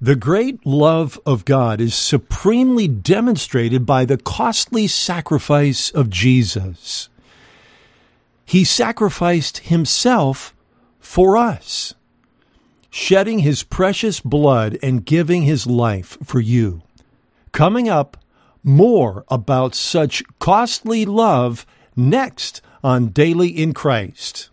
The great love of God is supremely demonstrated by the costly sacrifice of Jesus. He sacrificed himself for us, shedding his precious blood and giving his life for you. Coming up, more about such costly love next on Daily in Christ.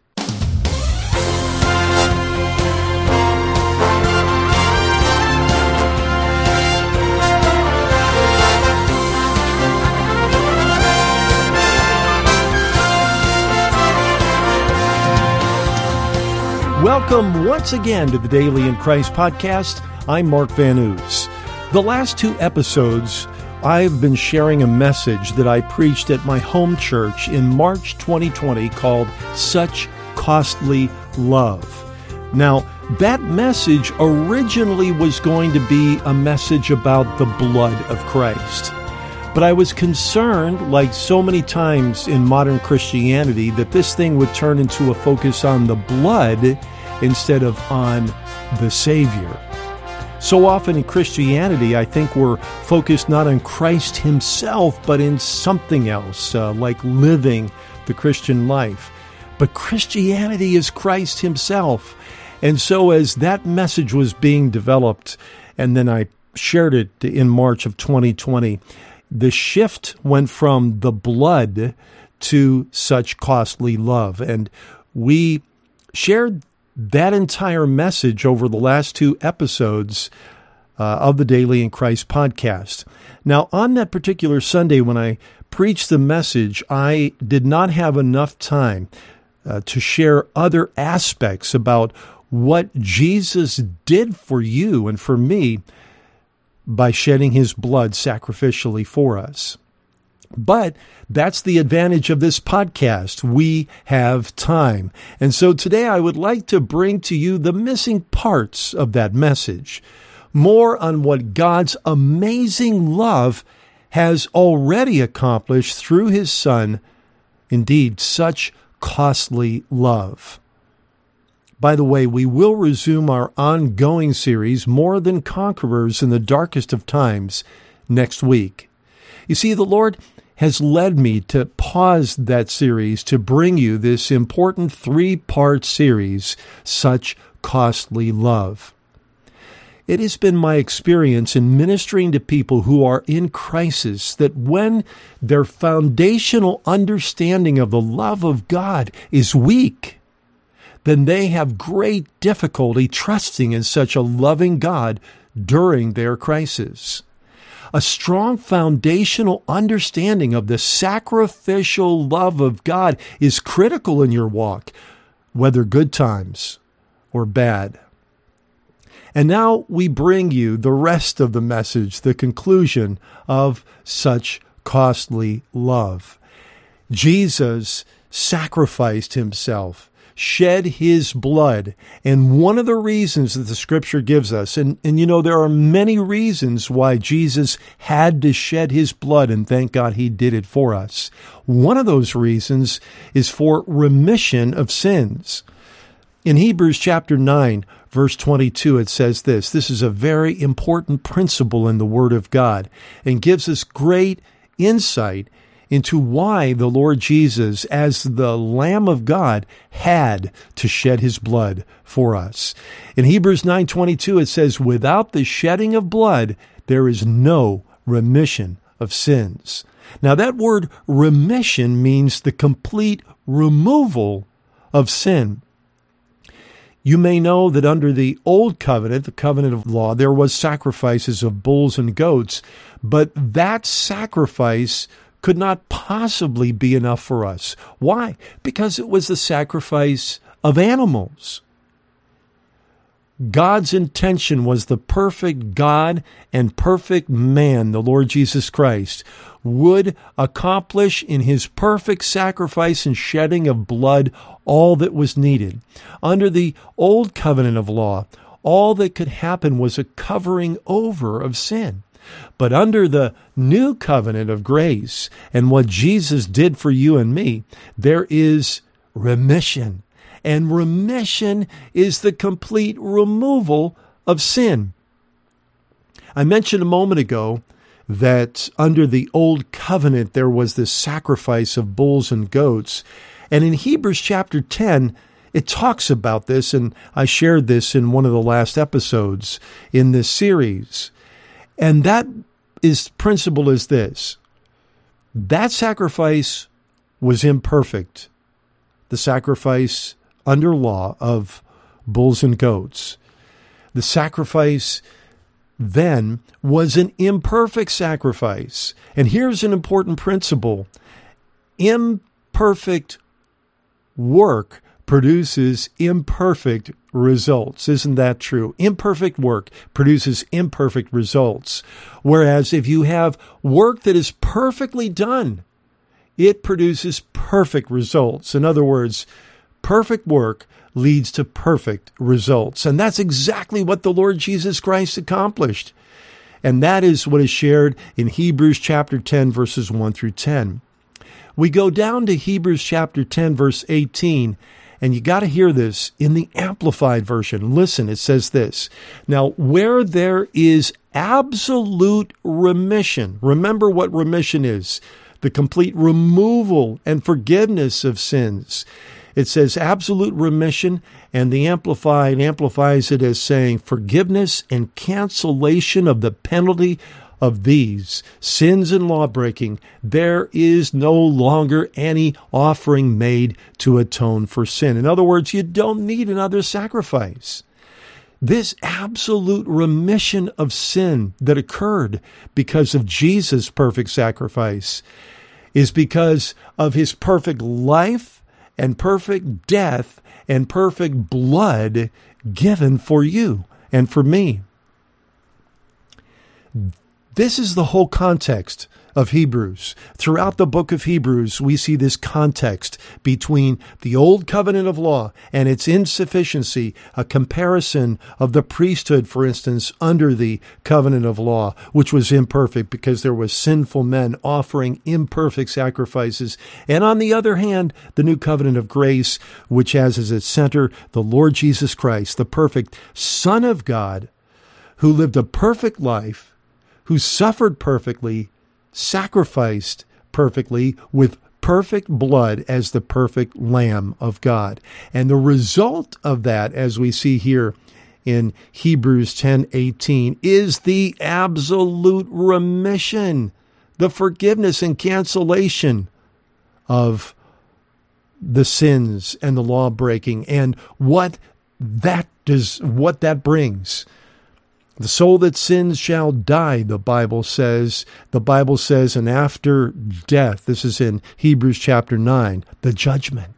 Welcome once again to the Daily in Christ podcast. I'm Mark Van Oos. The last two episodes, I've been sharing a message that I preached at my home church in March 2020 called Such Costly Love. Now, that message originally was going to be a message about the blood of Christ. But I was concerned, like so many times in modern Christianity, that this thing would turn into a focus on the blood instead of on the Savior. So often in Christianity, I think we're focused not on Christ Himself, but in something else, uh, like living the Christian life. But Christianity is Christ Himself. And so, as that message was being developed, and then I shared it in March of 2020, the shift went from the blood to such costly love. And we shared that entire message over the last two episodes uh, of the Daily in Christ podcast. Now, on that particular Sunday when I preached the message, I did not have enough time uh, to share other aspects about what Jesus did for you and for me by shedding his blood sacrificially for us. But that's the advantage of this podcast. We have time. And so today I would like to bring to you the missing parts of that message. More on what God's amazing love has already accomplished through his Son. Indeed, such costly love. By the way, we will resume our ongoing series, More Than Conquerors in the Darkest of Times, next week. You see, the Lord has led me to pause that series to bring you this important three part series, Such Costly Love. It has been my experience in ministering to people who are in crisis that when their foundational understanding of the love of God is weak, then they have great difficulty trusting in such a loving God during their crisis a strong foundational understanding of the sacrificial love of God is critical in your walk, whether good times or bad. And now we bring you the rest of the message, the conclusion of such costly love. Jesus sacrificed himself shed his blood. And one of the reasons that the scripture gives us, and, and you know, there are many reasons why Jesus had to shed his blood, and thank God he did it for us. One of those reasons is for remission of sins. In Hebrews chapter 9, verse 22, it says this This is a very important principle in the Word of God and gives us great insight into why the Lord Jesus, as the Lamb of God, had to shed his blood for us. In Hebrews 9:22 it says without the shedding of blood there is no remission of sins. Now that word remission means the complete removal of sin. You may know that under the old covenant, the covenant of law, there was sacrifices of bulls and goats, but that sacrifice could not possibly be enough for us. Why? Because it was the sacrifice of animals. God's intention was the perfect God and perfect man, the Lord Jesus Christ, would accomplish in his perfect sacrifice and shedding of blood all that was needed. Under the old covenant of law, all that could happen was a covering over of sin. But under the new covenant of grace and what Jesus did for you and me, there is remission. And remission is the complete removal of sin. I mentioned a moment ago that under the old covenant there was this sacrifice of bulls and goats. And in Hebrews chapter 10, it talks about this, and I shared this in one of the last episodes in this series. And that is principle is this that sacrifice was imperfect. The sacrifice under law of bulls and goats. The sacrifice then was an imperfect sacrifice. And here's an important principle imperfect work produces imperfect results. Isn't that true? Imperfect work produces imperfect results. Whereas if you have work that is perfectly done, it produces perfect results. In other words, perfect work leads to perfect results. And that's exactly what the Lord Jesus Christ accomplished. And that is what is shared in Hebrews chapter 10, verses 1 through 10. We go down to Hebrews chapter 10, verse 18, and you got to hear this in the Amplified Version. Listen, it says this Now, where there is absolute remission, remember what remission is the complete removal and forgiveness of sins. It says absolute remission, and the Amplified amplifies it as saying forgiveness and cancellation of the penalty of these sins and lawbreaking, there is no longer any offering made to atone for sin. In other words, you don't need another sacrifice. This absolute remission of sin that occurred because of Jesus' perfect sacrifice is because of his perfect life and perfect death and perfect blood given for you and for me. This is the whole context of Hebrews. Throughout the book of Hebrews, we see this context between the old covenant of law and its insufficiency, a comparison of the priesthood, for instance, under the covenant of law, which was imperfect because there was sinful men offering imperfect sacrifices. And on the other hand, the new covenant of grace, which has as its center the Lord Jesus Christ, the perfect Son of God, who lived a perfect life, who suffered perfectly, sacrificed perfectly with perfect blood as the perfect Lamb of God. And the result of that, as we see here in Hebrews 10 18, is the absolute remission, the forgiveness and cancellation of the sins and the law breaking and what that does what that brings the soul that sins shall die, the Bible says. The Bible says, and after death, this is in Hebrews chapter 9, the judgment.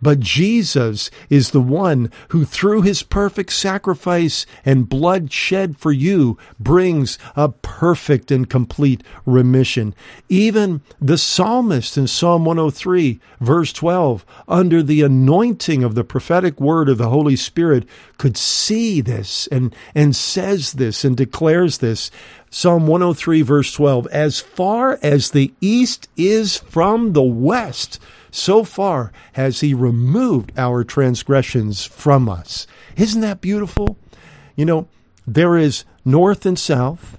But Jesus is the one who, through his perfect sacrifice and blood shed for you, brings a perfect and complete remission. Even the psalmist in Psalm 103, verse 12, under the anointing of the prophetic word of the Holy Spirit, could see this and, and says this and declares this. Psalm 103, verse 12, as far as the east is from the west, so far has he removed our transgressions from us. Isn't that beautiful? You know, there is north and south,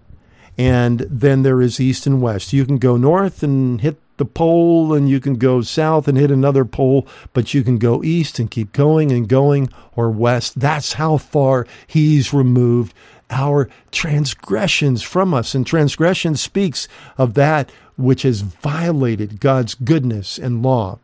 and then there is east and west. You can go north and hit the pole, and you can go south and hit another pole, but you can go east and keep going and going, or west. That's how far he's removed our transgressions from us. And transgression speaks of that which has violated God's goodness and law.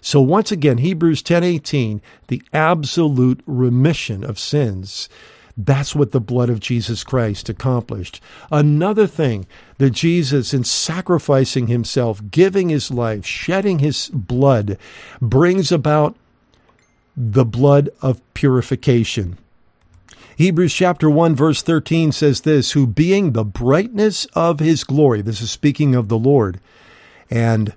So once again, Hebrews 10:18, the absolute remission of sins. That's what the blood of Jesus Christ accomplished. Another thing that Jesus, in sacrificing himself, giving his life, shedding his blood, brings about the blood of purification. Hebrews chapter 1 verse 13 says this, who being the brightness of his glory, this is speaking of the Lord, and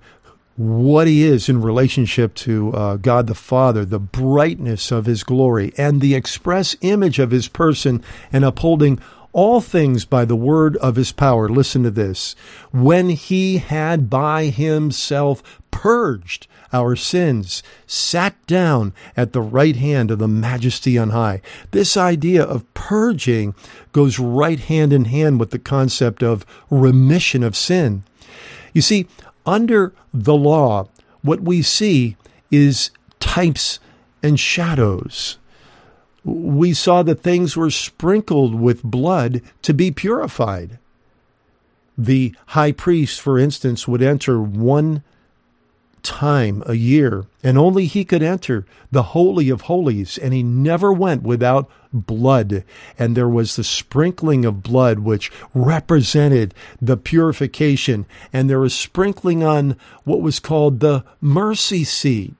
what he is in relationship to uh, God the Father, the brightness of his glory, and the express image of his person, and upholding all things by the word of his power. Listen to this. When he had by himself purged our sins, sat down at the right hand of the majesty on high. This idea of purging goes right hand in hand with the concept of remission of sin. You see, under the law, what we see is types and shadows. We saw that things were sprinkled with blood to be purified. The high priest, for instance, would enter one time a year, and only he could enter the Holy of Holies, and he never went without blood. And there was the sprinkling of blood, which represented the purification, and there was sprinkling on what was called the mercy seat.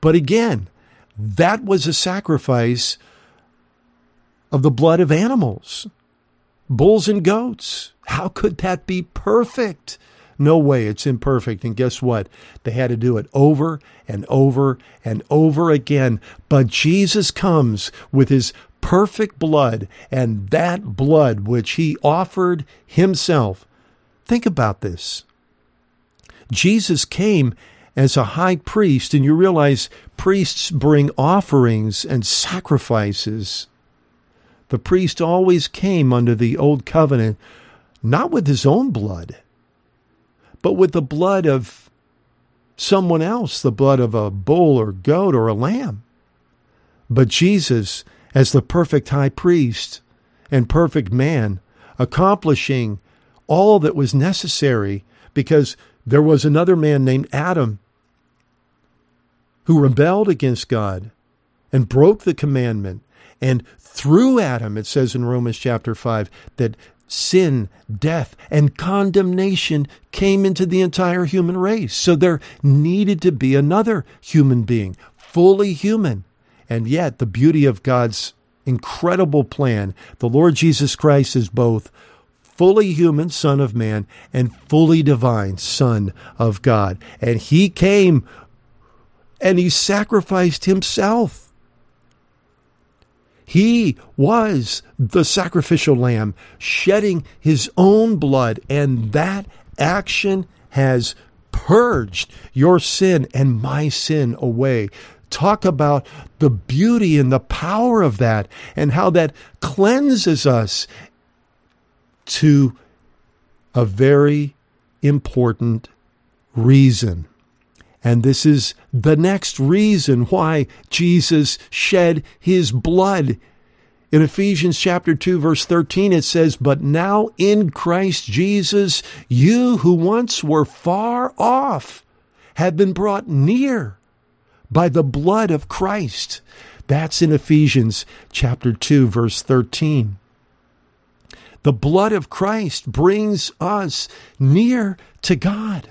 But again, that was a sacrifice of the blood of animals, bulls and goats. How could that be perfect? No way, it's imperfect. And guess what? They had to do it over and over and over again. But Jesus comes with his perfect blood, and that blood which he offered himself. Think about this. Jesus came as a high priest, and you realize priests bring offerings and sacrifices. The priest always came under the old covenant, not with his own blood, but with the blood of someone else, the blood of a bull or goat or a lamb. But Jesus, as the perfect high priest and perfect man, accomplishing all that was necessary because there was another man named Adam who rebelled against God and broke the commandment. And through Adam, it says in Romans chapter 5, that sin, death, and condemnation came into the entire human race. So there needed to be another human being, fully human. And yet, the beauty of God's incredible plan, the Lord Jesus Christ is both fully human Son of Man and fully divine Son of God. And He came and He sacrificed Himself he was the sacrificial lamb, shedding his own blood, and that action has purged your sin and my sin away. Talk about the beauty and the power of that, and how that cleanses us to a very important reason. And this is the next reason why Jesus shed his blood. In Ephesians chapter 2 verse 13 it says, "But now in Christ Jesus you who once were far off have been brought near by the blood of Christ." That's in Ephesians chapter 2 verse 13. The blood of Christ brings us near to God.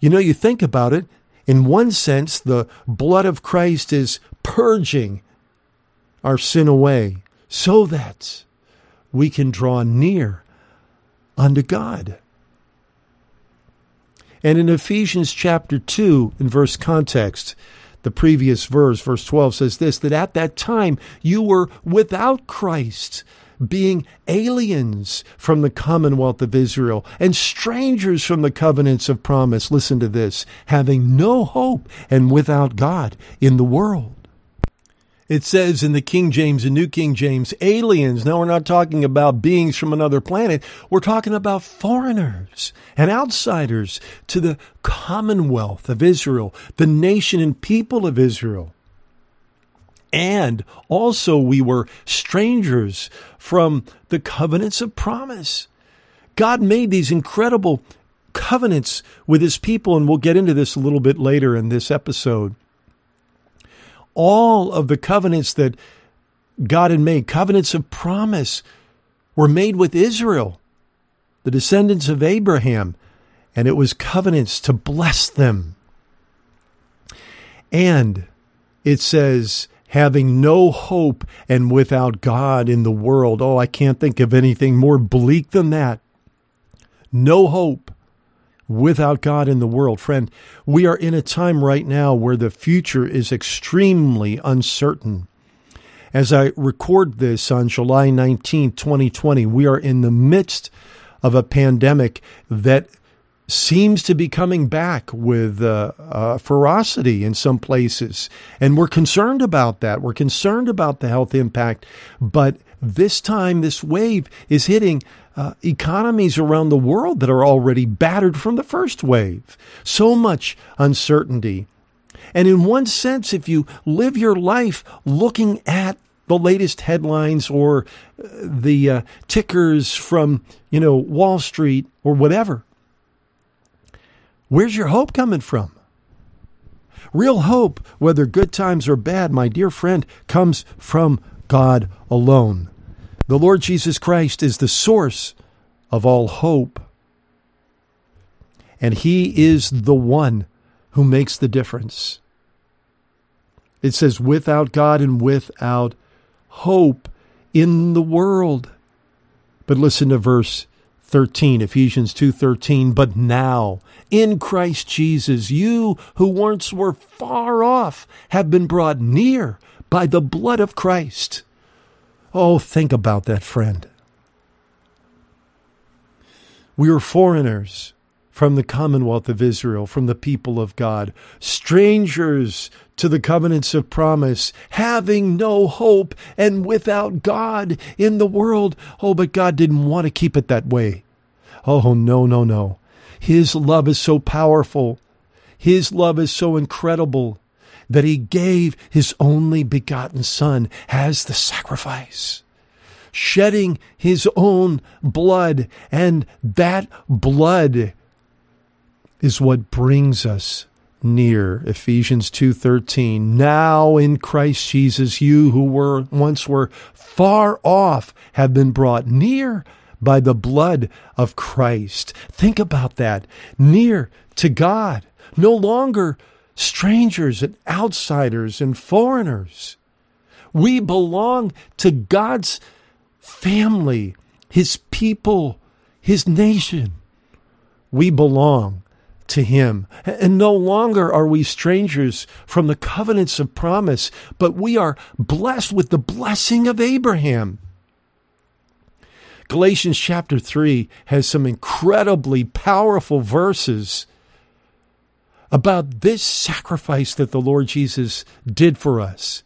You know, you think about it, in one sense, the blood of Christ is purging our sin away so that we can draw near unto God. And in Ephesians chapter 2, in verse context, the previous verse, verse 12 says this that at that time you were without Christ, being aliens from the commonwealth of Israel and strangers from the covenants of promise. Listen to this having no hope and without God in the world. It says in the King James and New King James, aliens. Now, we're not talking about beings from another planet. We're talking about foreigners and outsiders to the commonwealth of Israel, the nation and people of Israel. And also, we were strangers from the covenants of promise. God made these incredible covenants with his people, and we'll get into this a little bit later in this episode. All of the covenants that God had made, covenants of promise, were made with Israel, the descendants of Abraham, and it was covenants to bless them. And it says, having no hope and without God in the world. Oh, I can't think of anything more bleak than that. No hope without God in the world. Friend, we are in a time right now where the future is extremely uncertain. As I record this on July 19, 2020, we are in the midst of a pandemic that seems to be coming back with uh, uh, ferocity in some places. And we're concerned about that. We're concerned about the health impact. But this time, this wave is hitting uh, economies around the world that are already battered from the first wave. So much uncertainty. And in one sense, if you live your life looking at the latest headlines or uh, the uh, tickers from, you know, Wall Street or whatever, Where's your hope coming from? Real hope, whether good times or bad, my dear friend, comes from God alone. The Lord Jesus Christ is the source of all hope. And He is the one who makes the difference. It says, without God and without hope in the world. But listen to verse 13 Ephesians 2:13 but now in Christ Jesus you who once were far off have been brought near by the blood of Christ. Oh think about that friend. We were foreigners from the commonwealth of Israel, from the people of God, strangers to the covenants of promise, having no hope and without God in the world. Oh, but God didn't want to keep it that way. Oh, no, no, no. His love is so powerful. His love is so incredible that he gave his only begotten Son as the sacrifice shedding his own blood, and that blood is what brings us near. Ephesians 2:13 now in Christ Jesus you who were once were far off have been brought near by the blood of Christ. Think about that. Near to God. No longer strangers and outsiders and foreigners. We belong to God's family his people his nation. We belong to him. And no longer are we strangers from the covenants of promise, but we are blessed with the blessing of Abraham. Galatians chapter 3 has some incredibly powerful verses about this sacrifice that the Lord Jesus did for us.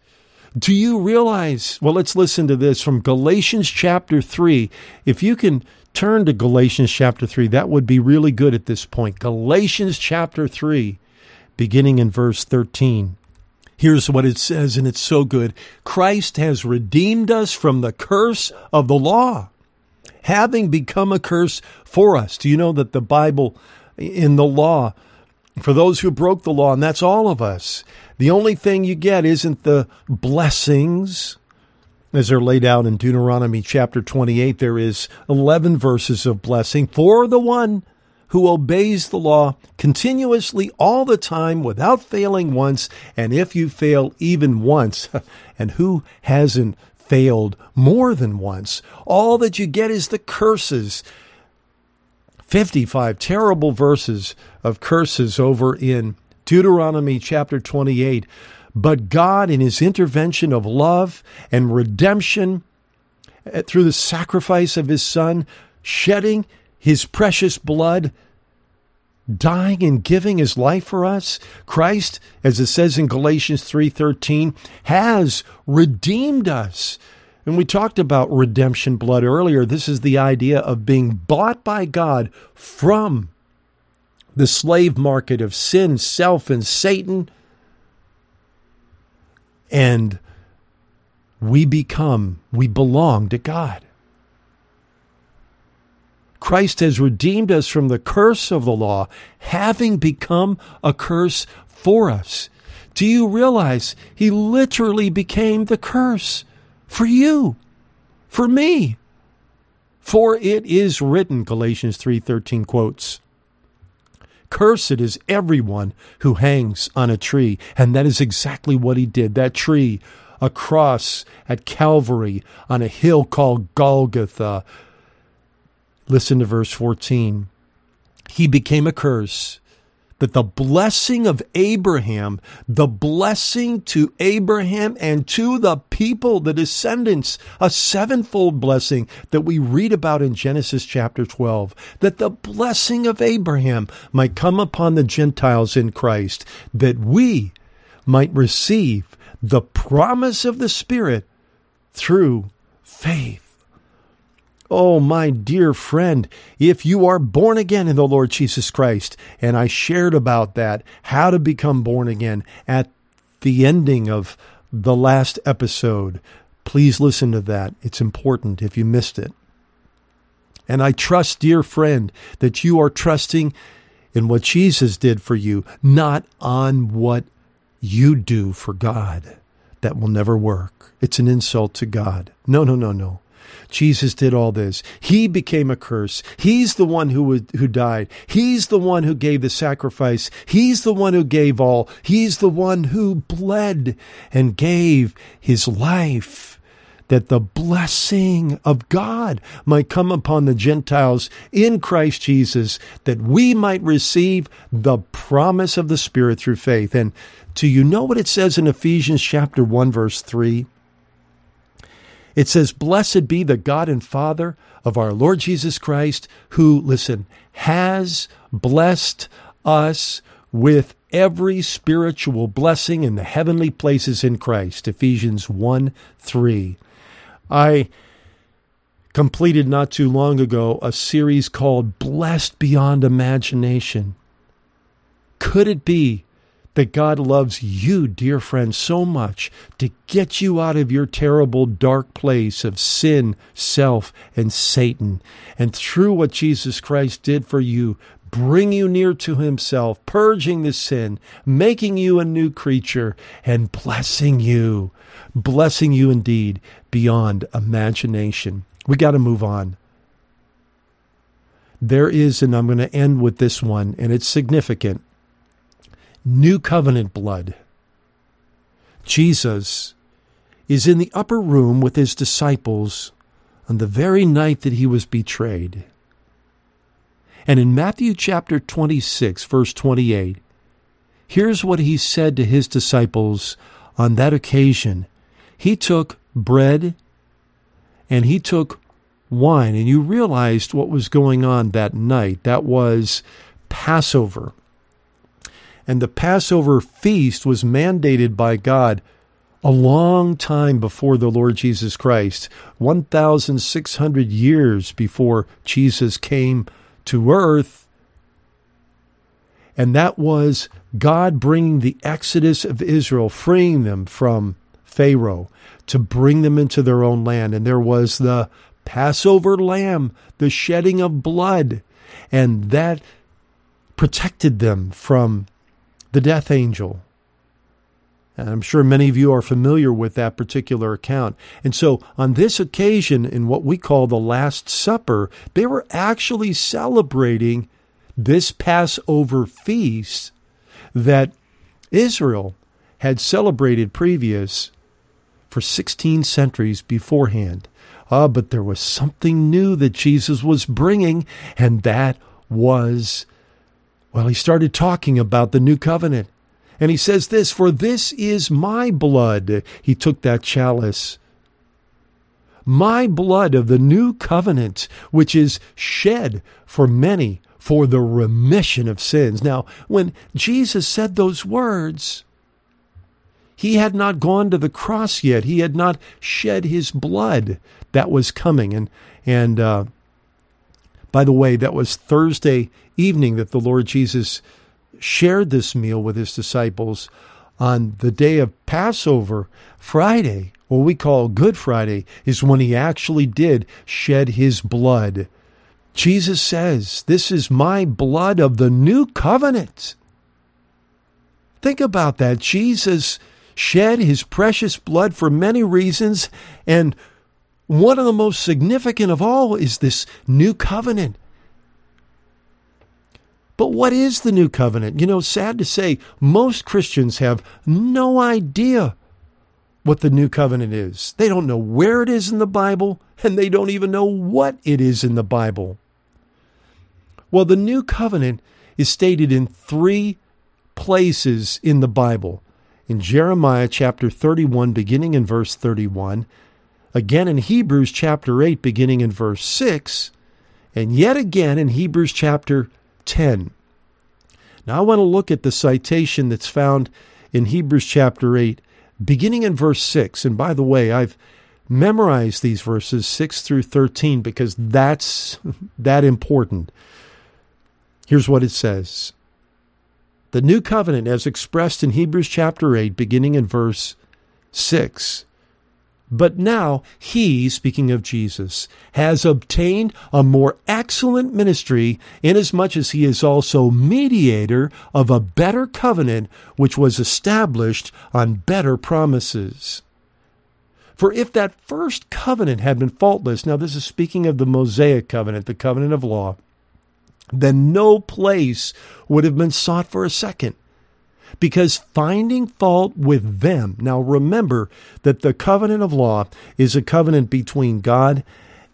Do you realize? Well, let's listen to this from Galatians chapter 3. If you can turn to Galatians chapter 3. That would be really good at this point. Galatians chapter 3, beginning in verse 13. Here's what it says, and it's so good Christ has redeemed us from the curse of the law, having become a curse for us. Do you know that the Bible in the law, for those who broke the law, and that's all of us, the only thing you get isn't the blessings as they're laid out in Deuteronomy chapter 28, there is 11 verses of blessing for the one who obeys the law continuously all the time without failing once. And if you fail even once, and who hasn't failed more than once, all that you get is the curses. 55 terrible verses of curses over in Deuteronomy chapter 28 but God, in his intervention of love and redemption eh, through the sacrifice of his son, shedding his precious blood, dying and giving his life for us, Christ, as it says in Galatians 3:13, has redeemed us. And we talked about redemption blood earlier. This is the idea of being bought by God from the slave market of sin, self, and Satan and we become, we belong to God. Christ has redeemed us from the curse of the law, having become a curse for us. Do you realize he literally became the curse for you, for me? For it is written, Galatians 3:13 quotes, Cursed is everyone who hangs on a tree. And that is exactly what he did. That tree, a cross at Calvary on a hill called Golgotha. Listen to verse 14. He became a curse that the blessing of Abraham, the blessing to Abraham and to the people, the descendants, a sevenfold blessing that we read about in Genesis chapter 12, that the blessing of Abraham might come upon the Gentiles in Christ, that we might receive the promise of the Spirit through faith. Oh, my dear friend, if you are born again in the Lord Jesus Christ, and I shared about that, how to become born again at the ending of the last episode, please listen to that. It's important if you missed it. And I trust, dear friend, that you are trusting in what Jesus did for you, not on what you do for God. That will never work. It's an insult to God. No, no, no, no. Jesus did all this. He became a curse. He's the one who who died. He's the one who gave the sacrifice. He's the one who gave all. He's the one who bled and gave his life that the blessing of God might come upon the Gentiles in Christ Jesus, that we might receive the promise of the Spirit through faith. And do you know what it says in Ephesians chapter 1 verse 3? It says, Blessed be the God and Father of our Lord Jesus Christ, who, listen, has blessed us with every spiritual blessing in the heavenly places in Christ. Ephesians 1 3. I completed not too long ago a series called Blessed Beyond Imagination. Could it be that God loves you, dear friend, so much to get you out of your terrible dark place of sin, self, and Satan. And through what Jesus Christ did for you, bring you near to himself, purging the sin, making you a new creature, and blessing you, blessing you indeed beyond imagination. We got to move on. There is, and I'm going to end with this one, and it's significant new covenant blood. Jesus is in the upper room with his disciples on the very night that he was betrayed. And in Matthew chapter 26, verse 28, here's what he said to his disciples on that occasion. He took bread and he took wine, and you realized what was going on that night. That was Passover. And the Passover feast was mandated by God a long time before the Lord Jesus Christ, 1,600 years before Jesus came to earth. And that was God bringing the exodus of Israel, freeing them from Pharaoh to bring them into their own land. And there was the Passover lamb, the shedding of blood, and that protected them from the death angel. And I'm sure many of you are familiar with that particular account. And so, on this occasion, in what we call the Last Supper, they were actually celebrating this Passover feast that Israel had celebrated previous for 16 centuries beforehand. Ah, but there was something new that Jesus was bringing, and that was well, he started talking about the new covenant. And he says this For this is my blood. He took that chalice. My blood of the new covenant, which is shed for many for the remission of sins. Now, when Jesus said those words, he had not gone to the cross yet. He had not shed his blood. That was coming. And, and uh, by the way, that was Thursday evening that the Lord Jesus shared this meal with his disciples on the day of Passover, Friday, what we call Good Friday, is when he actually did shed his blood. Jesus says, This is my blood of the new covenant. Think about that. Jesus shed his precious blood for many reasons, and one of the most significant of all is this new covenant. But what is the new covenant? You know, sad to say, most Christians have no idea what the new covenant is. They don't know where it is in the Bible, and they don't even know what it is in the Bible. Well, the new covenant is stated in three places in the Bible. In Jeremiah chapter 31, beginning in verse 31, again in Hebrews chapter 8, beginning in verse 6, and yet again in Hebrews chapter 10. Now I want to look at the citation that's found in Hebrews chapter 8, beginning in verse 6. And by the way, I've memorized these verses 6 through 13 because that's that important. Here's what it says. The new covenant as expressed in Hebrews chapter 8 beginning in verse 6 but now he, speaking of Jesus, has obtained a more excellent ministry, inasmuch as he is also mediator of a better covenant, which was established on better promises. For if that first covenant had been faultless, now this is speaking of the Mosaic covenant, the covenant of law, then no place would have been sought for a second because finding fault with them. Now remember that the covenant of law is a covenant between God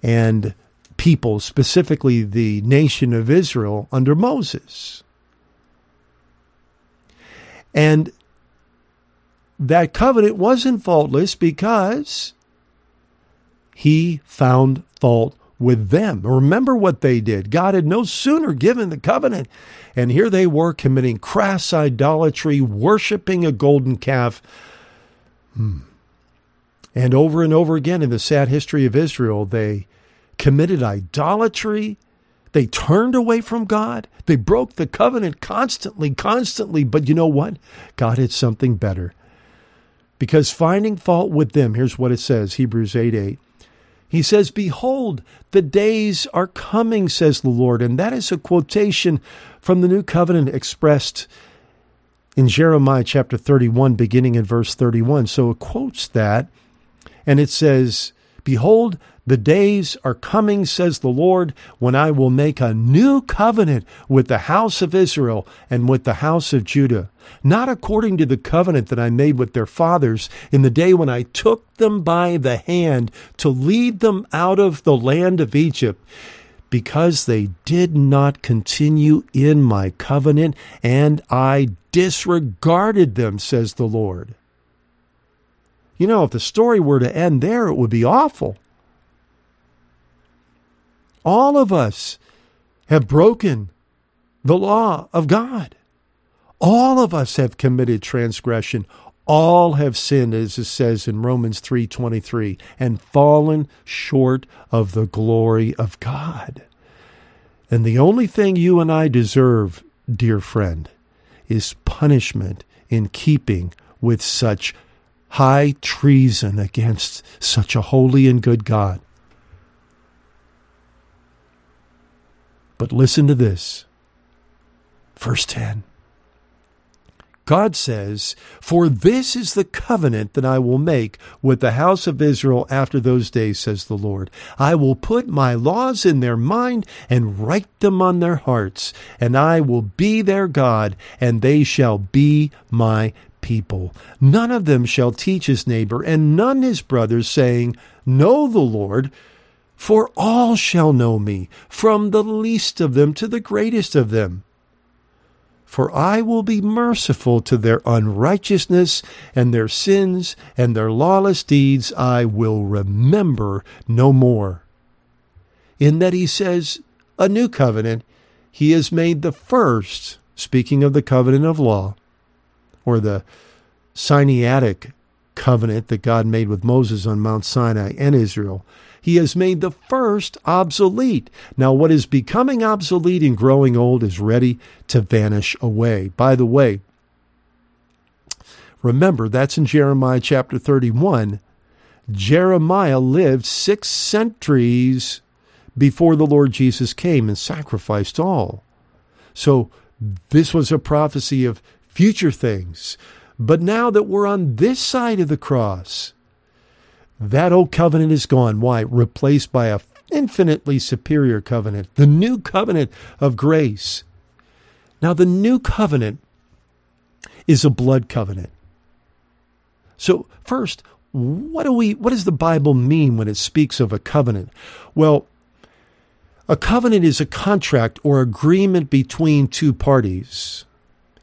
and people, specifically the nation of Israel under Moses. And that covenant wasn't faultless because he found fault with them. Remember what they did. God had no sooner given the covenant, and here they were committing crass idolatry, worshiping a golden calf. Hmm. And over and over again in the sad history of Israel, they committed idolatry. They turned away from God. They broke the covenant constantly, constantly. But you know what? God had something better. Because finding fault with them, here's what it says Hebrews 8 8. He says, Behold, the days are coming, says the Lord. And that is a quotation from the new covenant expressed in Jeremiah chapter 31, beginning in verse 31. So it quotes that, and it says, Behold, the days are coming, says the Lord, when I will make a new covenant with the house of Israel and with the house of Judah, not according to the covenant that I made with their fathers in the day when I took them by the hand to lead them out of the land of Egypt, because they did not continue in my covenant, and I disregarded them, says the Lord. You know, if the story were to end there, it would be awful. All of us have broken the law of God. All of us have committed transgression. All have sinned, as it says in Romans 3.23, and fallen short of the glory of God. And the only thing you and I deserve, dear friend, is punishment in keeping with such high treason against such a holy and good God. But listen to this. Verse 10. God says, For this is the covenant that I will make with the house of Israel after those days, says the Lord. I will put my laws in their mind and write them on their hearts, and I will be their God, and they shall be my people. None of them shall teach his neighbor, and none his brother, saying, Know the Lord, for all shall know me, from the least of them to the greatest of them. For I will be merciful to their unrighteousness and their sins and their lawless deeds I will remember no more. In that he says, a new covenant, he has made the first, speaking of the covenant of law, or the Sinaitic covenant that God made with Moses on Mount Sinai and Israel. He has made the first obsolete. Now, what is becoming obsolete and growing old is ready to vanish away. By the way, remember that's in Jeremiah chapter 31. Jeremiah lived six centuries before the Lord Jesus came and sacrificed all. So, this was a prophecy of future things. But now that we're on this side of the cross, that old covenant is gone. Why? Replaced by a infinitely superior covenant, the new covenant of grace. Now, the new covenant is a blood covenant. So, first, what do we what does the Bible mean when it speaks of a covenant? Well, A covenant is a contract or agreement between two parties.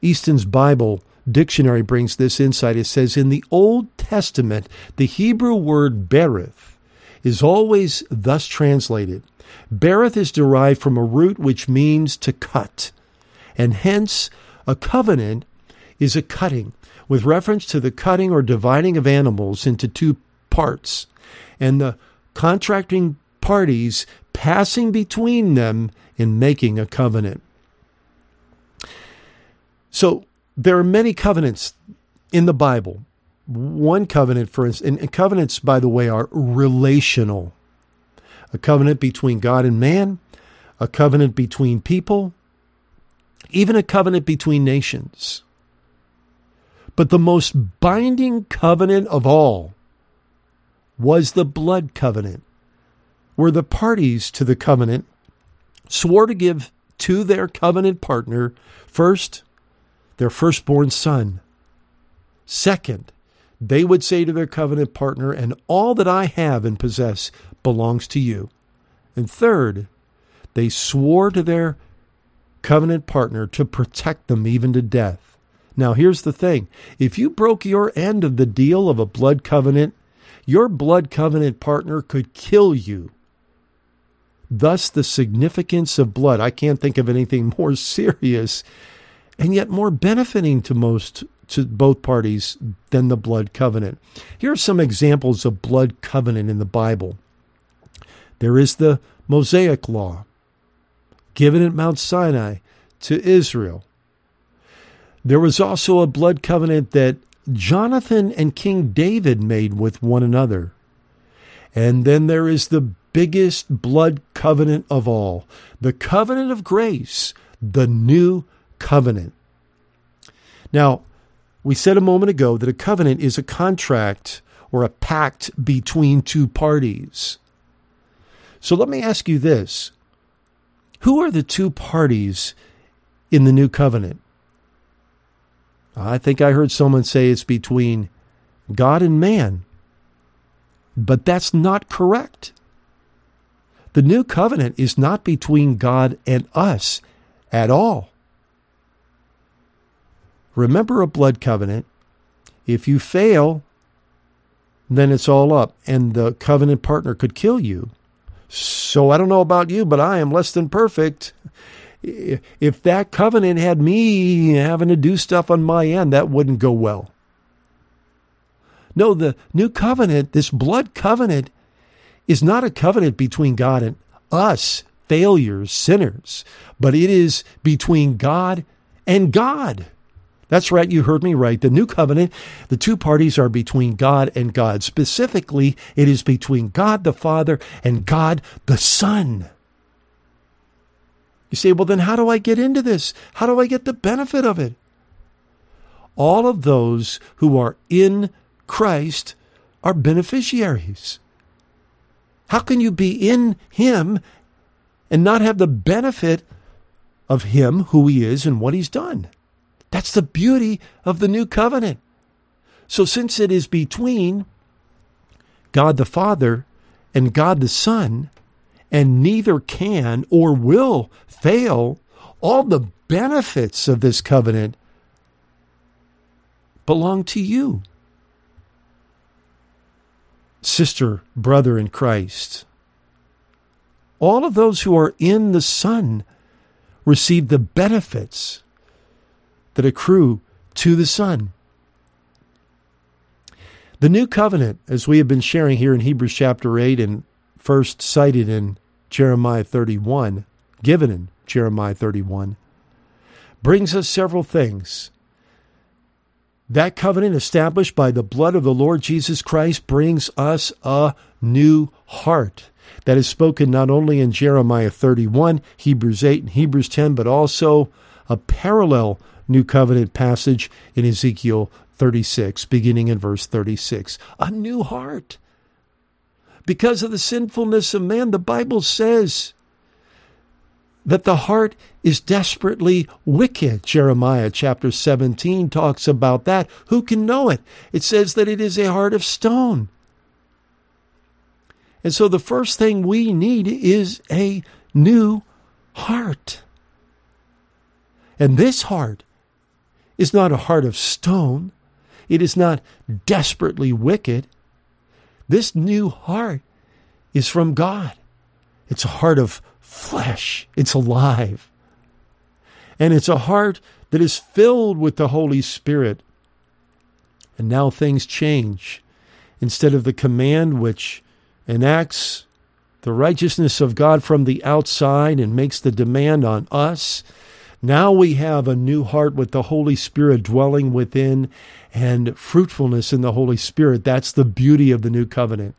Easton's Bible dictionary brings this insight. It says in the Old Testament, the Hebrew word berith is always thus translated. Berith is derived from a root which means to cut, and hence a covenant is a cutting with reference to the cutting or dividing of animals into two parts, and the contracting parties passing between them in making a covenant. So there are many covenants in the Bible. One covenant, for instance, and covenants, by the way, are relational. A covenant between God and man, a covenant between people, even a covenant between nations. But the most binding covenant of all was the blood covenant, where the parties to the covenant swore to give to their covenant partner first their firstborn son. Second, they would say to their covenant partner, And all that I have and possess belongs to you. And third, they swore to their covenant partner to protect them even to death. Now, here's the thing if you broke your end of the deal of a blood covenant, your blood covenant partner could kill you. Thus, the significance of blood. I can't think of anything more serious and yet more benefiting to most to both parties than the blood covenant. Here are some examples of blood covenant in the Bible. There is the Mosaic law given at Mount Sinai to Israel. There was also a blood covenant that Jonathan and King David made with one another. And then there is the biggest blood covenant of all, the covenant of grace, the new covenant. Now, we said a moment ago that a covenant is a contract or a pact between two parties. So let me ask you this Who are the two parties in the new covenant? I think I heard someone say it's between God and man. But that's not correct. The new covenant is not between God and us at all. Remember a blood covenant. If you fail, then it's all up, and the covenant partner could kill you. So I don't know about you, but I am less than perfect. If that covenant had me having to do stuff on my end, that wouldn't go well. No, the new covenant, this blood covenant, is not a covenant between God and us, failures, sinners, but it is between God and God. That's right, you heard me right. The new covenant, the two parties are between God and God. Specifically, it is between God the Father and God the Son. You say, well, then how do I get into this? How do I get the benefit of it? All of those who are in Christ are beneficiaries. How can you be in Him and not have the benefit of Him, who He is, and what He's done? That's the beauty of the new covenant. So, since it is between God the Father and God the Son, and neither can or will fail, all the benefits of this covenant belong to you. Sister, brother in Christ, all of those who are in the Son receive the benefits that accrue to the Son. The new covenant, as we have been sharing here in Hebrews chapter 8 and first cited in Jeremiah 31, given in Jeremiah 31, brings us several things. That covenant established by the blood of the Lord Jesus Christ brings us a new heart. That is spoken not only in Jeremiah 31, Hebrews 8, and Hebrews 10, but also a parallel New Covenant passage in Ezekiel 36, beginning in verse 36. A new heart. Because of the sinfulness of man, the Bible says that the heart is desperately wicked. Jeremiah chapter 17 talks about that. Who can know it? It says that it is a heart of stone. And so the first thing we need is a new heart. And this heart is not a heart of stone. It is not desperately wicked. This new heart is from God. It's a heart of flesh. It's alive. And it's a heart that is filled with the Holy Spirit. And now things change. Instead of the command which enacts the righteousness of God from the outside and makes the demand on us, now we have a new heart with the Holy Spirit dwelling within and fruitfulness in the Holy Spirit. That's the beauty of the new covenant.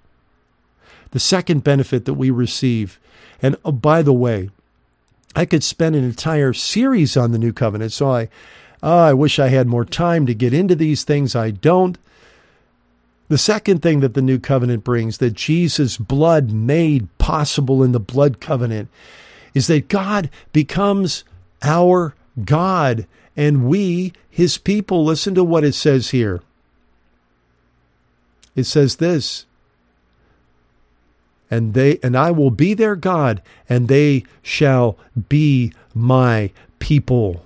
The second benefit that we receive, and oh, by the way, I could spend an entire series on the new covenant, so I, oh, I wish I had more time to get into these things. I don't. The second thing that the new covenant brings, that Jesus' blood made possible in the blood covenant, is that God becomes our God and we, his people. Listen to what it says here. It says this and they and I will be their God and they shall be my people.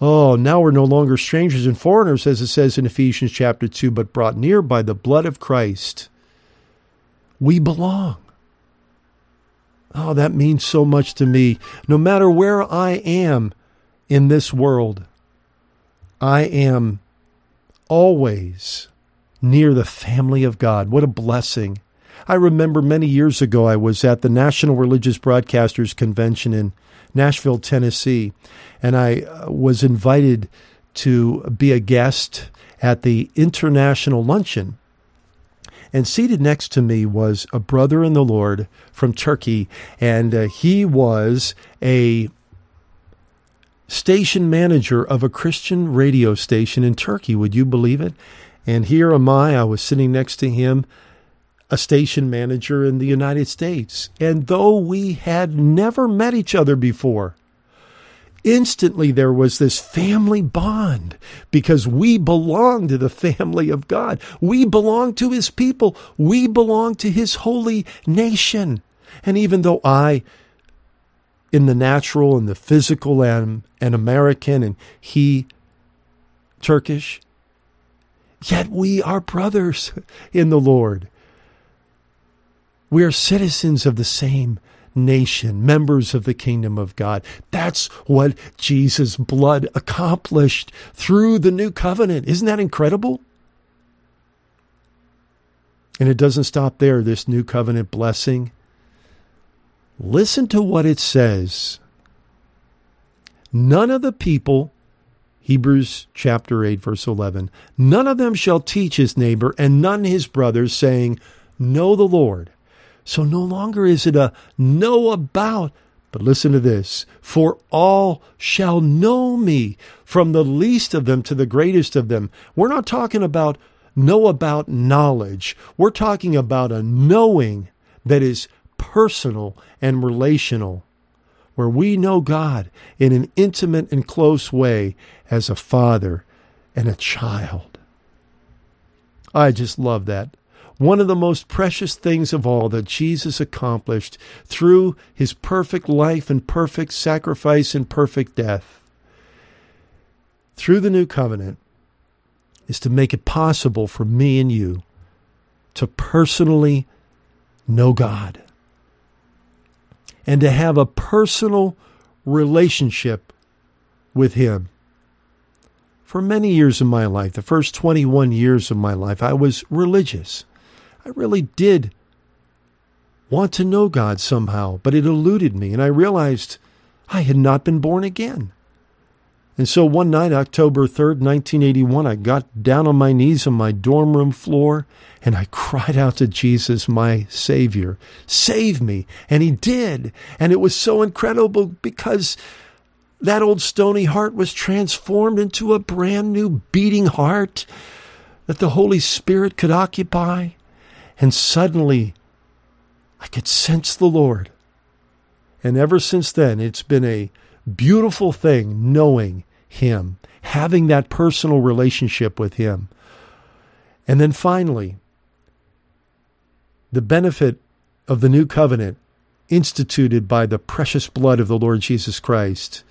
Oh, now we're no longer strangers and foreigners, as it says in Ephesians chapter 2, but brought near by the blood of Christ. We belong. Oh, that means so much to me. No matter where I am in this world, I am always near the family of God. What a blessing. I remember many years ago, I was at the National Religious Broadcasters Convention in Nashville, Tennessee, and I uh, was invited to be a guest at the International Luncheon. And seated next to me was a brother in the Lord from Turkey, and uh, he was a station manager of a Christian radio station in Turkey. Would you believe it? And here am I. I was sitting next to him, a station manager in the United States. And though we had never met each other before, instantly there was this family bond because we belong to the family of God. We belong to his people. We belong to his holy nation. And even though I, in the natural and the physical, am an American and he Turkish, yet we are brothers in the Lord. We are citizens of the same nation, members of the kingdom of God. That's what Jesus' blood accomplished through the new covenant. Isn't that incredible? And it doesn't stop there, this new covenant blessing. Listen to what it says. None of the people, Hebrews chapter 8, verse 11, none of them shall teach his neighbor and none his brothers, saying, Know the Lord so no longer is it a know about, but listen to this for all shall know me, from the least of them to the greatest of them. We're not talking about know about knowledge, we're talking about a knowing that is personal and relational, where we know God in an intimate and close way as a father and a child. I just love that one of the most precious things of all that Jesus accomplished through his perfect life and perfect sacrifice and perfect death through the new covenant is to make it possible for me and you to personally know God and to have a personal relationship with Him. For many years of my life, the first 21 years of my life, I was religious. I really did want to know God somehow, but it eluded me, and I realized I had not been born again. And so one night, October 3rd, 1981, I got down on my knees on my dorm room floor and I cried out to Jesus, my Savior, save me. And He did. And it was so incredible because that old stony heart was transformed into a brand new beating heart that the Holy Spirit could occupy. And suddenly, I could sense the Lord. And ever since then, it's been a beautiful thing knowing Him, having that personal relationship with Him. And then finally, the benefit of the new covenant instituted by the precious blood of the Lord Jesus Christ.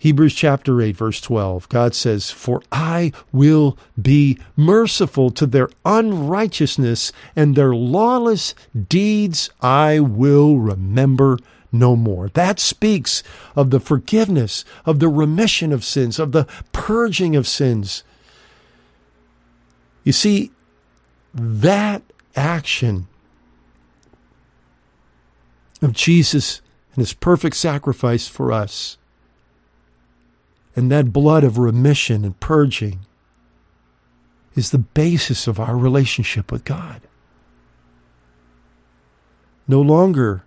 Hebrews chapter 8, verse 12, God says, For I will be merciful to their unrighteousness and their lawless deeds I will remember no more. That speaks of the forgiveness, of the remission of sins, of the purging of sins. You see, that action of Jesus and his perfect sacrifice for us and that blood of remission and purging is the basis of our relationship with God. No longer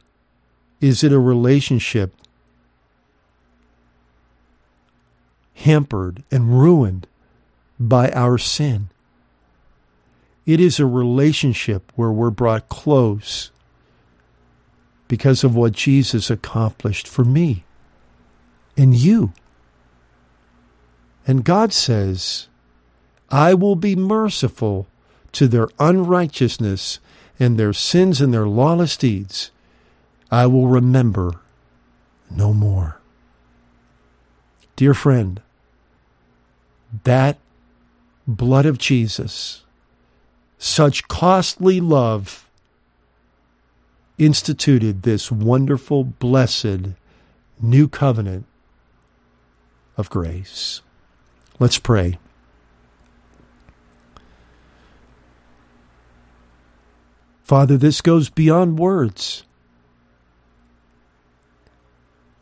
is it a relationship hampered and ruined by our sin. It is a relationship where we're brought close because of what Jesus accomplished for me and you. And God says, I will be merciful to their unrighteousness and their sins and their lawless deeds. I will remember no more. Dear friend, that blood of Jesus, such costly love, instituted this wonderful, blessed new covenant of grace. Let's pray. Father, this goes beyond words.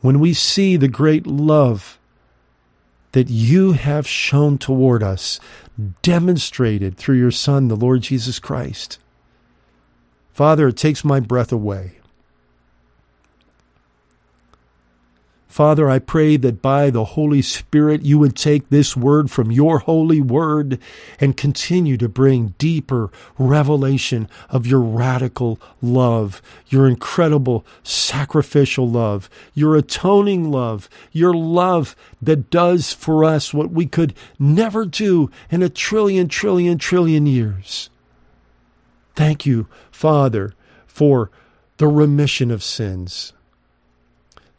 When we see the great love that you have shown toward us, demonstrated through your Son, the Lord Jesus Christ, Father, it takes my breath away. Father, I pray that by the Holy Spirit you would take this word from your holy word and continue to bring deeper revelation of your radical love, your incredible sacrificial love, your atoning love, your love that does for us what we could never do in a trillion, trillion, trillion years. Thank you, Father, for the remission of sins.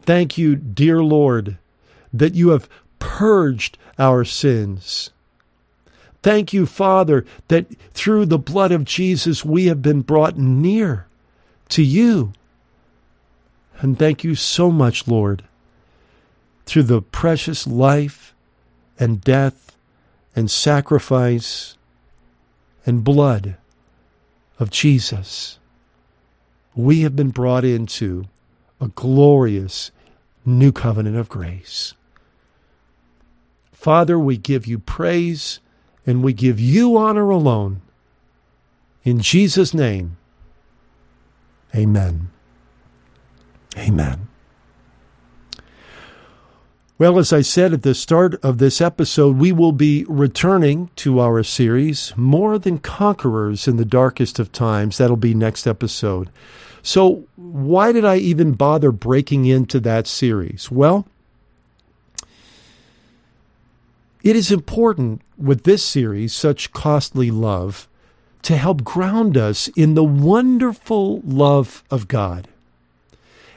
Thank you, dear Lord, that you have purged our sins. Thank you, Father, that through the blood of Jesus we have been brought near to you. And thank you so much, Lord, through the precious life and death and sacrifice and blood of Jesus. We have been brought into a glorious new covenant of grace. Father, we give you praise and we give you honor alone. In Jesus' name, amen. Amen. Well, as I said at the start of this episode, we will be returning to our series, More Than Conquerors in the Darkest of Times. That'll be next episode. So, why did I even bother breaking into that series? Well, it is important with this series, Such Costly Love, to help ground us in the wonderful love of God.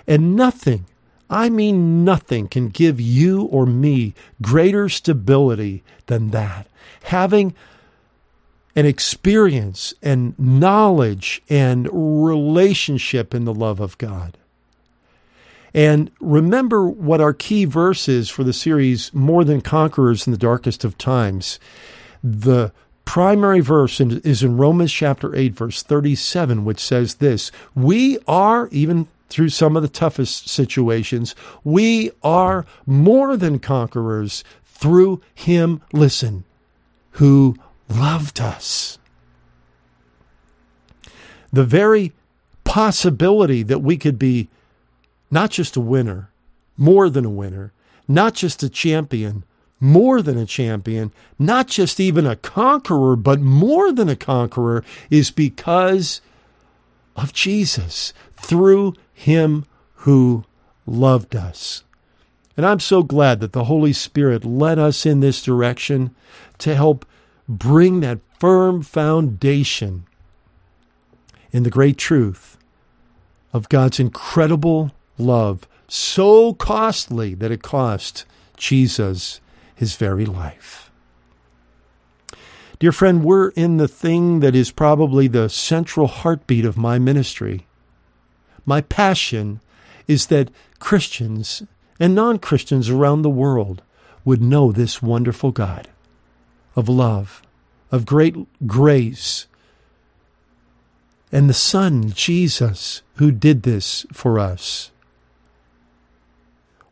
And nothing, I mean nothing, can give you or me greater stability than that. Having and experience and knowledge and relationship in the love of God. And remember what our key verse is for the series, More Than Conquerors in the Darkest of Times. The primary verse is in Romans chapter 8, verse 37, which says this We are, even through some of the toughest situations, we are more than conquerors through him, listen, who loved us. The very possibility that we could be not just a winner, more than a winner, not just a champion, more than a champion, not just even a conqueror, but more than a conqueror, is because of Jesus, through him who loved us. And I'm so glad that the Holy Spirit led us in this direction to help bring that firm foundation in the great truth of God's incredible love, so costly that it cost Jesus his very life. Dear friend, we're in the thing that is probably the central heartbeat of my ministry. My passion is that Christians and non Christians around the world would know this wonderful God of love, of great grace, and the Son, Jesus, who did this for us.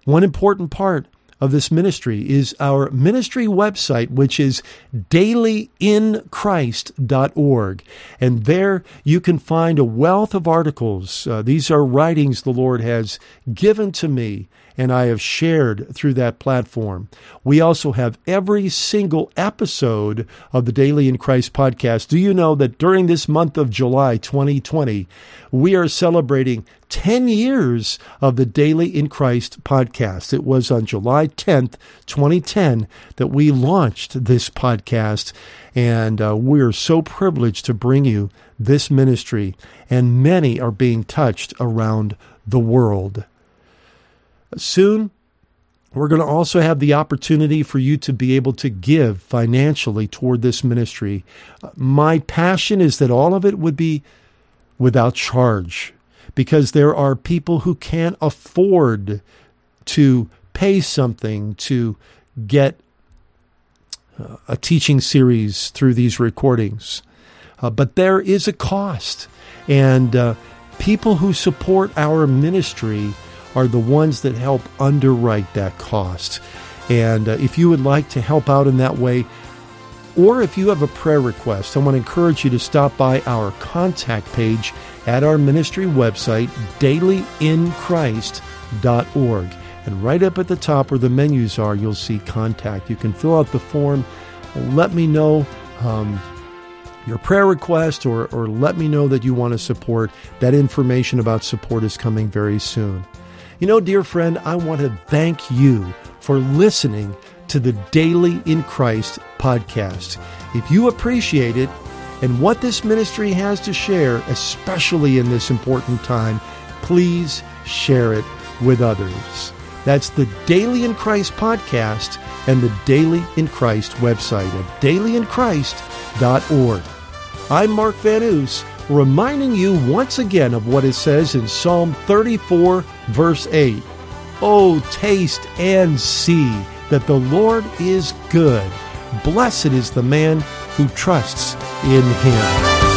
One important part of this ministry is our ministry website, which is dailyinchrist.org. And there you can find a wealth of articles. Uh, these are writings the Lord has given to me and I have shared through that platform. We also have every single episode of the Daily in Christ podcast. Do you know that during this month of July 2020, we are celebrating 10 years of the Daily in Christ podcast. It was on July 10th, 2010, that we launched this podcast. And uh, we're so privileged to bring you this ministry, and many are being touched around the world. Soon, we're going to also have the opportunity for you to be able to give financially toward this ministry. My passion is that all of it would be without charge because there are people who can't afford to pay something to get uh, a teaching series through these recordings. Uh, but there is a cost. And uh, people who support our ministry are the ones that help underwrite that cost. And uh, if you would like to help out in that way, or if you have a prayer request, I want to encourage you to stop by our contact page at our ministry website, dailyinchrist.org. And right up at the top where the menus are, you'll see contact. You can fill out the form, let me know um, your prayer request, or, or let me know that you want to support. That information about support is coming very soon. You know, dear friend, I want to thank you for listening to the Daily in Christ podcast. If you appreciate it and what this ministry has to share, especially in this important time, please share it with others. That's the Daily in Christ podcast and the Daily in Christ website at dailyInChrist.org. I'm Mark Van Oos reminding you once again of what it says in Psalm 34, verse 8. Oh, taste and see that the Lord is good. Blessed is the man who trusts in him.